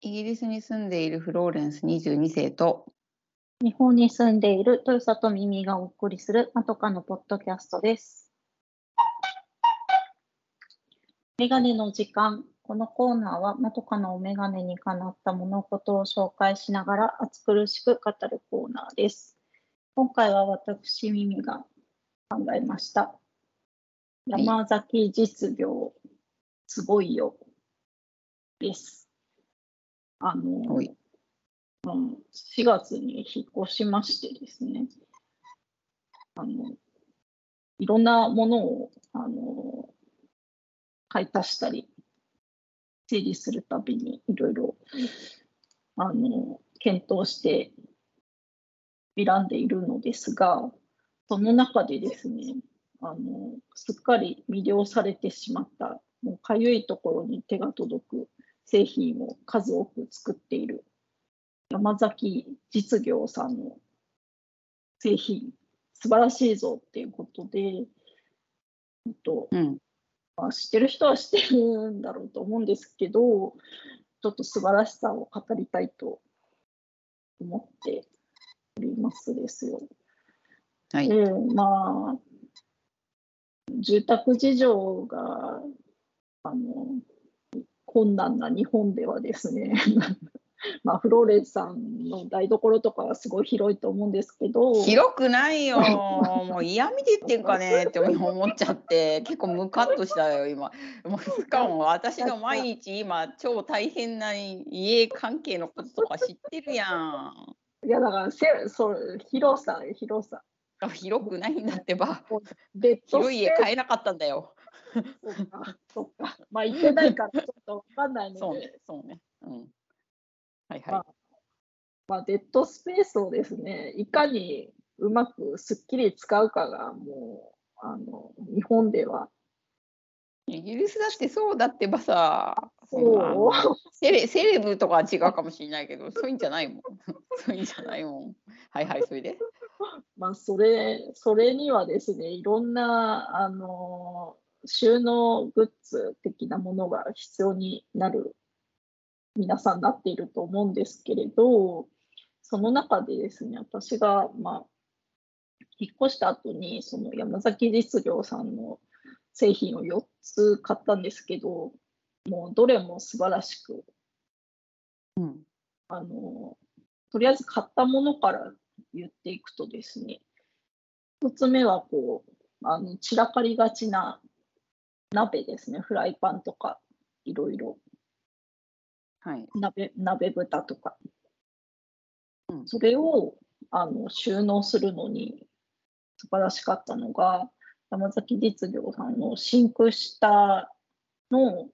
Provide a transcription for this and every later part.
イギリスに住んでいるフローレンス22世と日本に住んでいる豊里耳がお送りするまとかのポッドキャストです。メガネの時間。このコーナーはまとかのお眼鏡にかなった物事を紹介しながら暑苦しく語るコーナーです。今回は私耳が考えました。い山崎実業すごいよです。あの、はい。うん4月に引っ越しましてですね、あのいろんなものをあの買い足したり、整理するたびにいろいろあの検討して選んでいるのですが、その中でですね、あのすっかり魅了されてしまった、もうかゆいところに手が届く製品を数多く作っている。山崎実業さんの製品、素晴らしいぞっていうことで、えっとうん。まあ、知ってる人は知ってるんだろうと思うんですけど、ちょっと素晴らしさを語りたいと思っておりますですよ。はい。で、まあ、住宅事情があの困難な日本ではですね、まあ、フローレンスさんの台所とかはすごい広いと思うんですけど、広くないよ。もう嫌味で言ってんかねって思っちゃって。結構ムカッとしたよ今。もうしかも私の毎日今超大変な家関係のこととか知ってるやん。いやだからせそう広さ、広さ。あ広くないんだってば。広い家買えなかったんだよ そうか、そうか。まあ、行ってないからちょっとわかんないので、そうねそうね。うん。はいまあはまあ、デッドスペースをですね、いかにうまくすっきり使うかが、もう、あの、日本では、いイギリスだってそうだってばさそう。セレセレブとかは違うかもしれないけどそういうんじゃないもん。そういうんじゃないもん。はいはいそれで。まあ、それ、それにはですね、いろんな、あの、収納グッズ的なものが必要になる、皆さんなっていると思うんですけれど、その中でですね、私が、まあ、引っ越した後に、その山崎実業さんの製品を4つ買ったんですけど、もうどれも素晴らしく、うん。あの、とりあえず買ったものから言っていくとですね、一つ目はこう、あの散らかりがちな鍋ですね、フライパンとか、いろいろ、はい鍋鍋蓋とか。うんそれをあの収納するのに素晴らしかったのが、山崎実業さんのシンク下の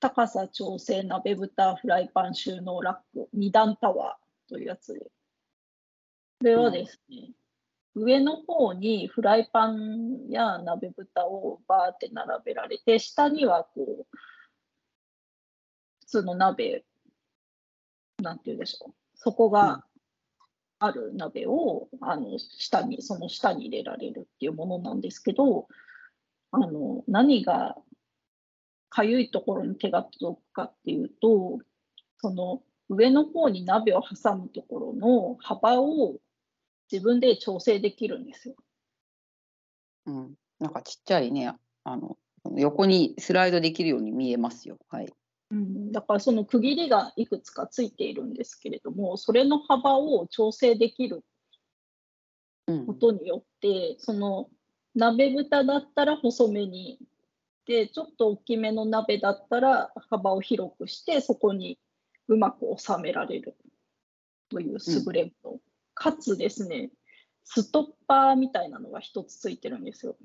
高さ調整鍋蓋フライパン収納ラック2段タワーというやつで。これはですね、上の方にフライパンや鍋蓋をバーって並べられて、下にはこう、普通の鍋、なんて言うんでしょう、底がある鍋を、あの下に、その下に入れられるっていうものなんですけど、あの何がかゆいところに手が届くかっていうと、その上の方に鍋を挟むところの幅を自分で調整できるんですよ。うん、なんかちっちゃいねあの横にスライドできるように見えますよ。はい。うん、だからその区切りがいくつかついているんですけれども、それの幅を調整できるうん。ことによって、その鍋蓋だったら細めに、で、ちょっと大きめの鍋だったら幅を広くして、そこにうまく収められるという優れもの。かつですね、ストッパーみたいなのが一つついてるんですよ。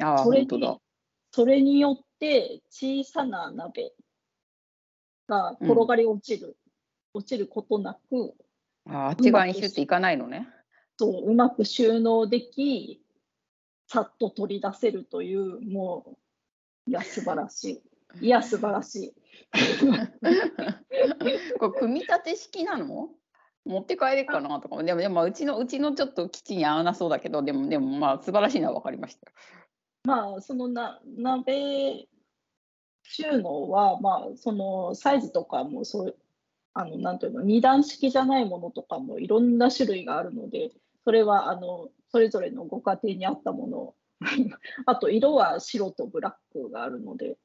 ああそれに本当だそれによって小さな鍋が転がり落ちる、落ちることなく、あああっち側にシュッていかないのねそううまく収納でき、さっと取り出せるという、もう、いや、素晴らしい。いや、素晴らしい。これ組み立て式なの？持って帰れっかなとか。でもでもまあうちのうちのちょっと基地に合わなそうだけどでもでもまあ素晴らしいのは分かりましたよ。まあ、そのな鍋収納は、まあ、そのサイズとかもそうあのなんていうの二段式じゃないものとかもいろんな種類があるのでそれはあのそれぞれのご家庭に合ったもの。を あと色は白とブラックがあるので、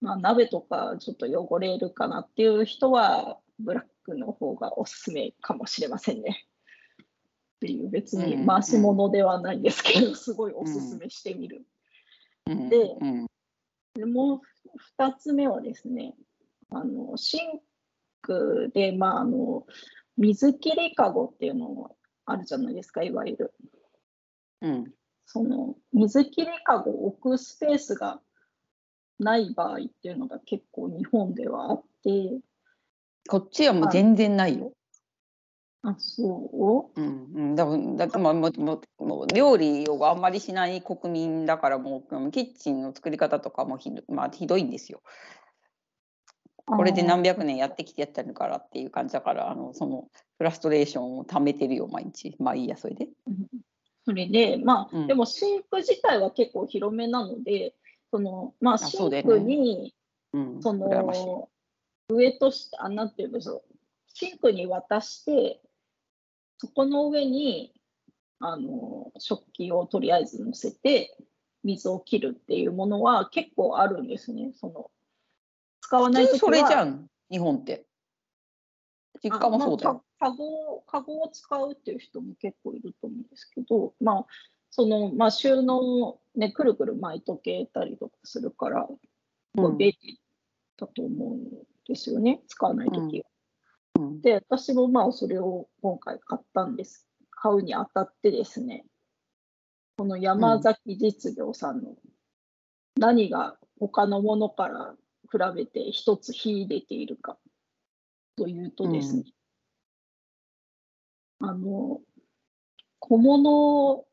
まあ、鍋とかちょっと汚れるかなっていう人はブラックの方がおすすめかもしれませんね。っていう別に回し物ではないんですけど、すごいおすすめしてみる。ででもう2つ目はですねあのシンクで、まあ、あの水切りかごっていうのがあるじゃないですかいわゆる。うん、その水切りかごを置くスペースがない場合っていうのが結構日本ではあってこっちはもう全然ないよ。あそう？うん、うん、だだってもうもうもう料理をあんまりしない国民だからもうキッチンの作り方とかもひど,、まあ、ひどいんですよ。これで何百年やってきてやってるからっていう感じだからあのそのフラストレーションをためてるよ毎日。まあいいやそれで。それでまあ、うん、でもシンク自体は結構広めなのでそのまあシンクにそ、ねうん、その上と下あなんていうんでしょうシンクに渡してそこの上にあの食器をとりあえず乗せて水を切るっていうものは結構あるんですね。その使わないとそれじゃん、日本って。実家もそうだよ。まあ、カゴカゴを使うっていう人も結構いると思うんですけど、まあ、その、まあ、収納ね、くるくる巻いとけたりとかするから、うん、便利だと思うんですよね、使わないときは。うん、で、私もまあ、それを今回買ったんです。買うにあたってですね、この山崎実業さんの何が他のものから比べて一つ秀でているかというとですね、うん、あの小物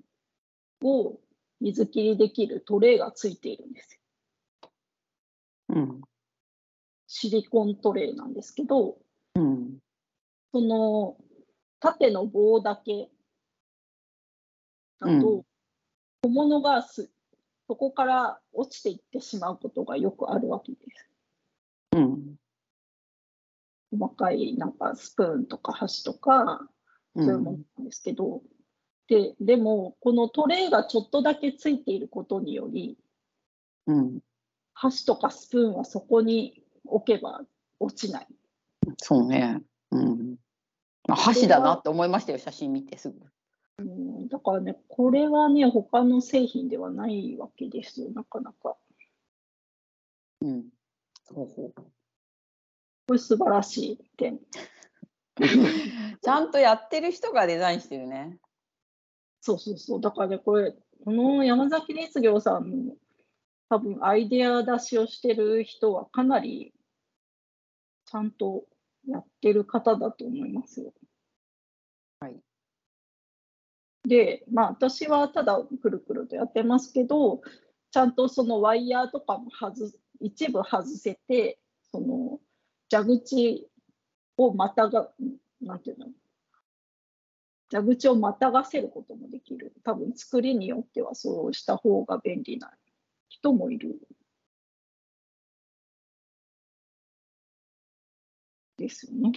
を水切りできるトレイがついているんですよ。うん、シリコントレイなんですけど、うん、その縦の棒だけだと、小物がすそこから落ちていってしまうことがよくあるわけです。うん、細かいなんかスプーンとか箸とかそういうものなんですけど、うん、ででもこのトレイがちょっとだけついていることにより、うん、箸とかスプーンはそこに置けば落ちない。そうね。うん。箸だなって思いましたよ、写真見てすぐ。うん、だからね、これはね、他の製品ではないわけですよ、なかなか。うん。ほうほうこれ素晴らしい点。ちゃんとやってる人がデザインしてるね。そうそうそう。だからね、これ、この山崎熱業さんの多分アイデア出しをしてる人はかなりちゃんとやってる方だと思いますよ。はい。で、まあ私はただくるくるとやってますけど、ちゃんとそのワイヤーとかも外一部外せて、その蛇口をまたが、なんていうの、蛇口をまたがせることもできる。多分作りによってはそうした方が便利な人もいる。ですよね。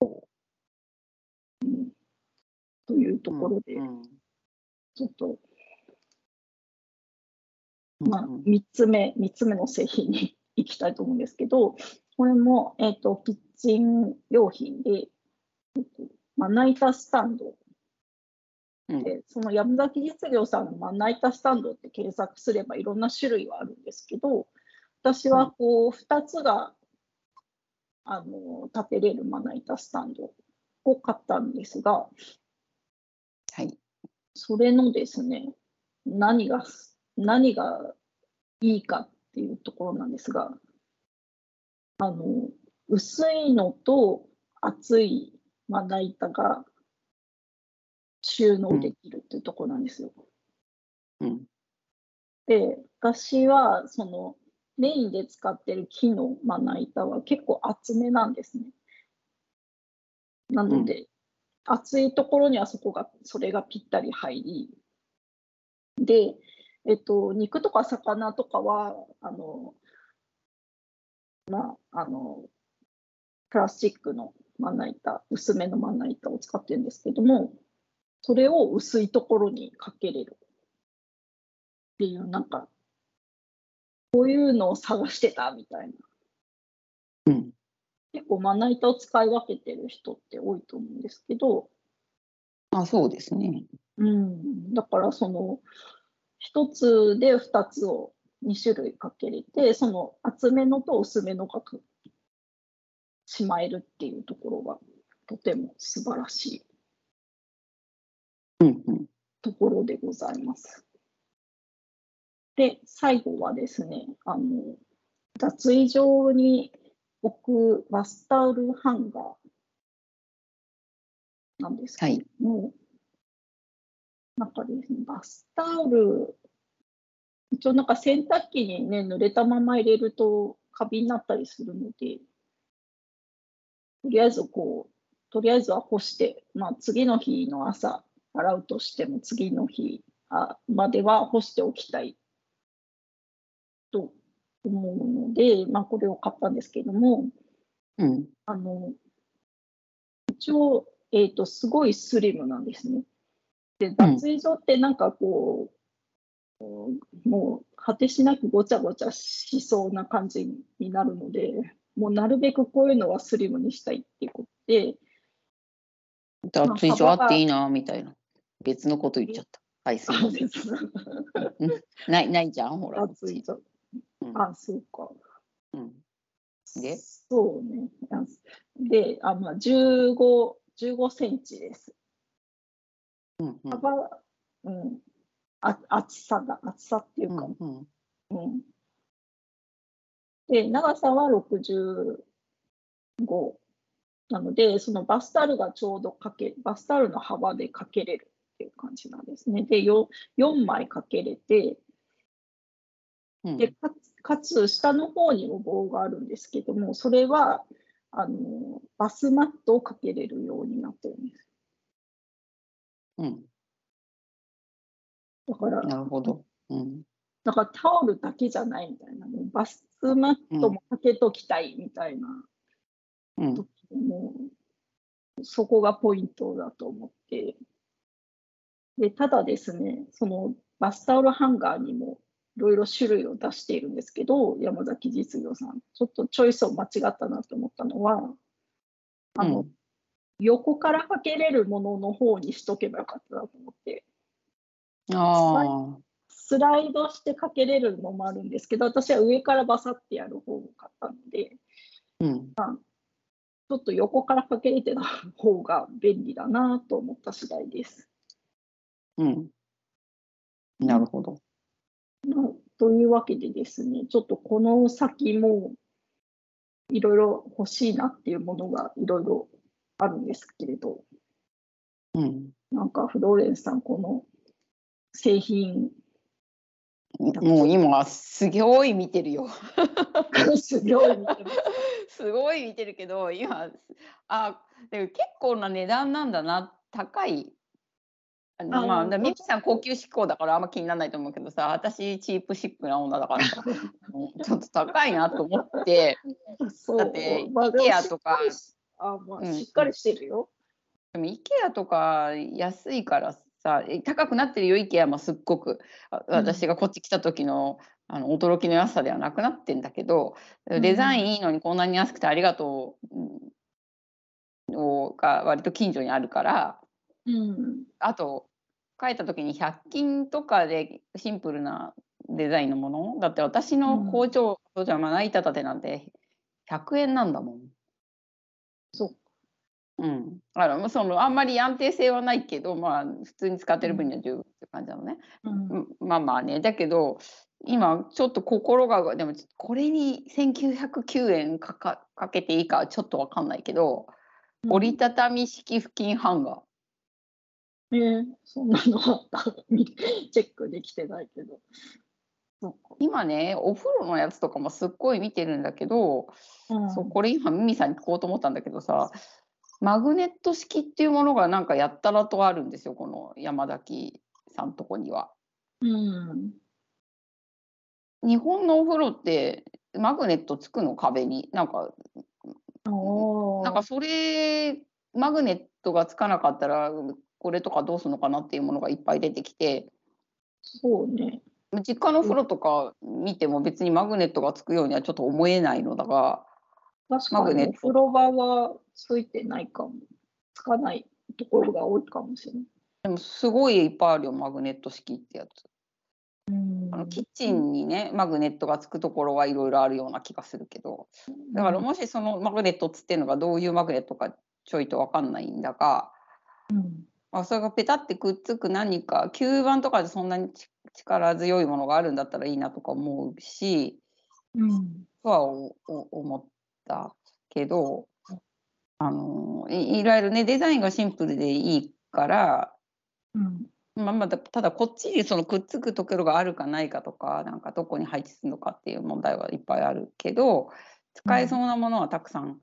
う。ん、というところで、ちょっとまあ、3つ目、3つ目の製品に 行きたいと思うんですけど、これも、えーと、キッチン用品で、まな板スタンド。で、その山崎実業さんのまな板スタンドって検索すればいろんな種類はあるんですけど、私はこう2つがあの立てれるまな板スタンドを買ったんですが、はい、それのですね、何が何がいいかっていうところなんですが、あの、薄いのと厚いまな板が収納できるっていうところなんですよ。うん、で、私はそのメインで使ってる木のまな板は結構厚めなんですね。なので、うん、厚いところにはそこが、それがぴったり入り、で、えっと、肉とか魚とかは、あの、まあ、あの、プラスチックのまな板、薄めのまな板を使ってるんですけども、それを薄いところにかけれるっていう、なんか、こういうのを探してたみたいな。うん。結構まな板を使い分けてる人って多いと思うんですけど、あ、そうですね。うん、だからその一つで二つを2種類かけれてその厚めのと薄めのがくしまえるっていうところがとても素晴らしいうんうん。ところでございます。で最後はですねあの脱衣場に置くバスタオルハンガーなんですけはい。ども、なんかですね、バスタオル、一応なんか洗濯機にね、濡れたまま入れるとカビになったりするので、とりあえずこう、とりあえずは干して、まあ次の日の朝洗うとしても次の日あまでは干しておきたいと思うので、まあこれを買ったんですけども、うん。あの、一応、えっ、と、すごいスリムなんですね。で、脱衣所ってなんかこう、こうもう果てしなくごちゃごちゃしそうな感じになるので、もうなるべくこういうのはスリムにしたいっていうことで、脱衣所あっていいな、みたいな。別のこと言っちゃった。はい、すいません。ない、ないじゃん、ほら。脱衣所。うんあ、そうか。うん。で？そうね。あで、あまあ、15、15センチです。うんうん。幅、うん、あ厚さが、厚さっていうか、うんうん。うん。で、長さは65なので、そのバスタオルがちょうどかけ、バスタオルの幅でかけれるっていう感じなんですね。で、よ4枚かけれて、うんでかつかつ下の方にも棒があるんですけども、それはあのバスマットをかけれるようになってるんです。うん。だから、なるほど。うん。だからタオルだけじゃないみたいな、もうバスマットもかけときたいみたいなうん。時も、そこがポイントだと思って。で、ただですね、そのバスタオルハンガーにもいろいろ種類を出しているんですけど、山崎実業さん、ちょっとチョイスを間違ったなと思ったのは、あの、うん横からかけれるものの方にしとけばよかったなと思って、ああ。スライドしてかけれるのもあるんですけど、私は上からバサってやる方を買ったので、うん。ちょっと横からかけれてた方が便利だなと思った次第です。うん。なるほど。まあというわけでですね、ちょっとこの先もいろいろ欲しいなっていうものがいろいろあるんですけれど、うん。なんかフローレンスさん、この製品、もう今すごい見てるよ。すごい見てます。すごい見てるけど今あでも結構な値段なんだな高い。あまあ、ミキさん高級志向だからあんま気にならないと思うけどさ私チープシックな女だから ちょっと高いなと思って。そう。だって IKEA とか。あ、まあ、うんしっかりしてるよ。でも IKEA とか安いからさえ高くなってるよ IKEA もすっごく。あ私がこっち来た時のあの驚きの安さではなくなってんだけどん。デザインいいのにこんなに安くてありがとう。うん。をが割と近所にあるから。うん。あと帰った時に100均とかでシンプルなデザインのもの？だって私の工場、工場はまな板立てなんて100円なんだもん。そう。うん、あのそのあんまり安定性はないけど、まあ、普通に使ってる分には十分って感じなのね。うんうんまあまあねだけど今ちょっと心がでもこれに1909円かかかけていいかはちょっと分かんないけど、折りたたみ式付近ハンガー。えーそんなのあった。みチェックできてないけど。今ねお風呂のやつとかもすっごい見てるんだけど、うんそうこれ今ミミさんに聞こうと思ったんだけどさマグネット式っていうものがなんかやったらとあるんですよこの山崎さんとこには。うん。日本のお風呂ってマグネットつくの壁に？なんかなんかそれマグネットがつかなかったらこれとかどうするのかなっていうものがいっぱい出てきてそうね。実家のお風呂とか見ても別にマグネットがつくようにはちょっと思えないのだが確かにマグネットお風呂場はついてないかも。つかないところが多いかもしれない。でもすごいいっぱいあるよマグネット式ってやつ。うんあのキッチンにねマグネットがつくところはいろいろあるような気がするけどだからもしそのマグネットっつってるのがどういうマグネットかちょいと分かんないんだが、うんまあ、それがペタってくっつく何か吸盤とかでそんなにち力強いものがあるんだったらいいなとか思うしうんとはおお思ったけどあのいいわゆるねデザインがシンプルでいいからうん。まあ、まだただこっちにそのくっつくところがあるかないかとかなんかどこに配置するのかっていう問題はいっぱいあるけど使えそうなものはたくさん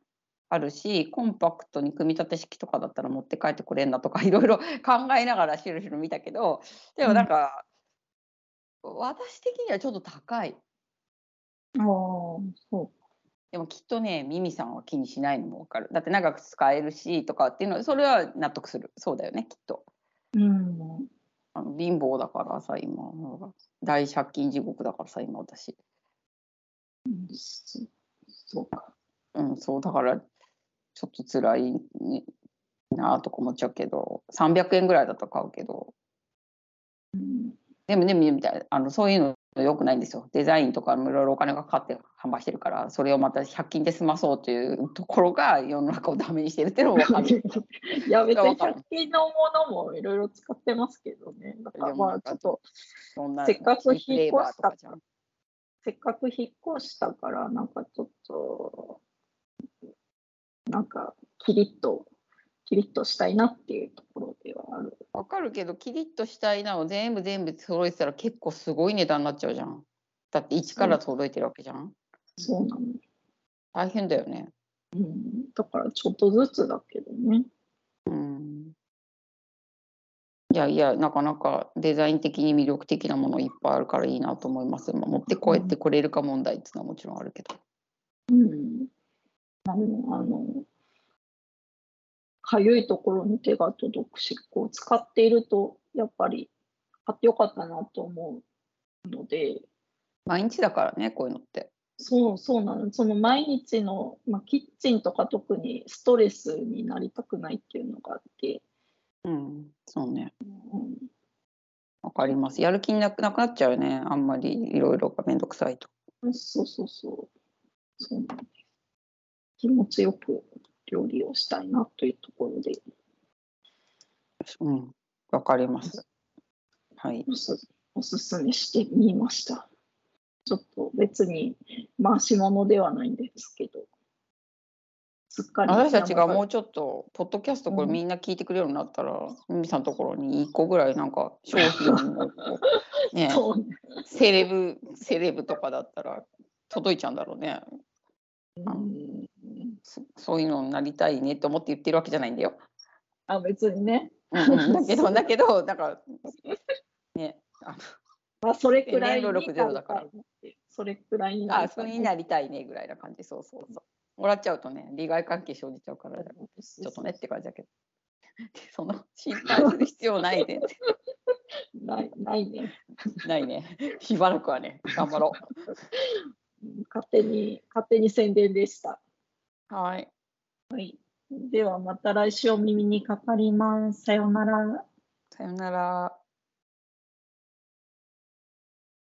あるし、コンパクトに組み立て式とかだったら持って帰ってくれんなとか いろいろ 考えながらしるしる見たけどでもなんか、私的にはちょっと高い。ああ、そでもきっとねミミさんは気にしないのも分かるだって長く使えるしとかっていうのはそれは納得するそうだよねきっと。う。うん。あの貧乏だからさ今大借金地獄だからさ今私そそうか。うんそうだからちょっと辛い、ね、なとか思っちゃうけど300円ぐらいだと買うけどうん。でもねみたいなあのそういうの良くないんですよデザインとかもいろいろお金がかかって販売してるからそれをまた100均で済まそうというところが世の中をダメにしてるっていうのも分かる いや、別にわかる100均のものもいろいろ使ってますけどね。だからまあ、ちょっと、せっかく引っ越したせっかく引っ越したから、なんかちょっと、なんか、キリッと、キリッとしたいなっていうところではある。わかるけどキリッとしたいなを全部全部揃えてたら結構すごい値段になっちゃうじゃんだって一から揃えてるわけじゃんそうなの。大変だよねうん。だから、ちょっとずつだけどね。うんいやいやなかなかデザイン的に魅力的なものいっぱいあるからいいなと思いますまあ持ってこえてこれるか問題っていうのはもちろんあるけどうん。まあ、の、かゆいところに手が届くし、こう、使っていると、やっぱり、買ってよかったなと思うので、毎日だからねこういうのって。そうそうなの。その毎日の、まあ、キッチンとか特にストレスになりたくないっていうのがあって、うんそうね。うん、わかります。やる気なくなくなっちゃうよね。あんまりいろいろがめんどくさいと。そうそうそう。そうなんです。気持ちよく料理をしたいなというところで、うん。わかります。はい。おすおすすめしてみました。ちょっと別に回し物ではないんですけど、すっかり私たちがもううちょっとポッドキャストこれうん。みんな聞いてくれるようになったら、ミミさんのところに1個ぐらいなんか商品をね ね。セレブセレブとかだったら届いちゃうんだろうね。うんそそういうのになりたいねって思って言ってるわけじゃないんだよ。あ別にね、だけど だけどなんかねあのまあ、それくらいに年齢60だからそれくらいになありたいそれになりたいねぐらいな感じ。そうそうそう。もらっちゃうとね利害関係生じちゃうからちょっとねって感じだけど。その心配する必要ないね ないないね。ないね。しばらくはね頑張ろう。ん勝手に、勝手に宣伝でした。はいはい。ではまた来週お耳にかかります。さようなら。さよなら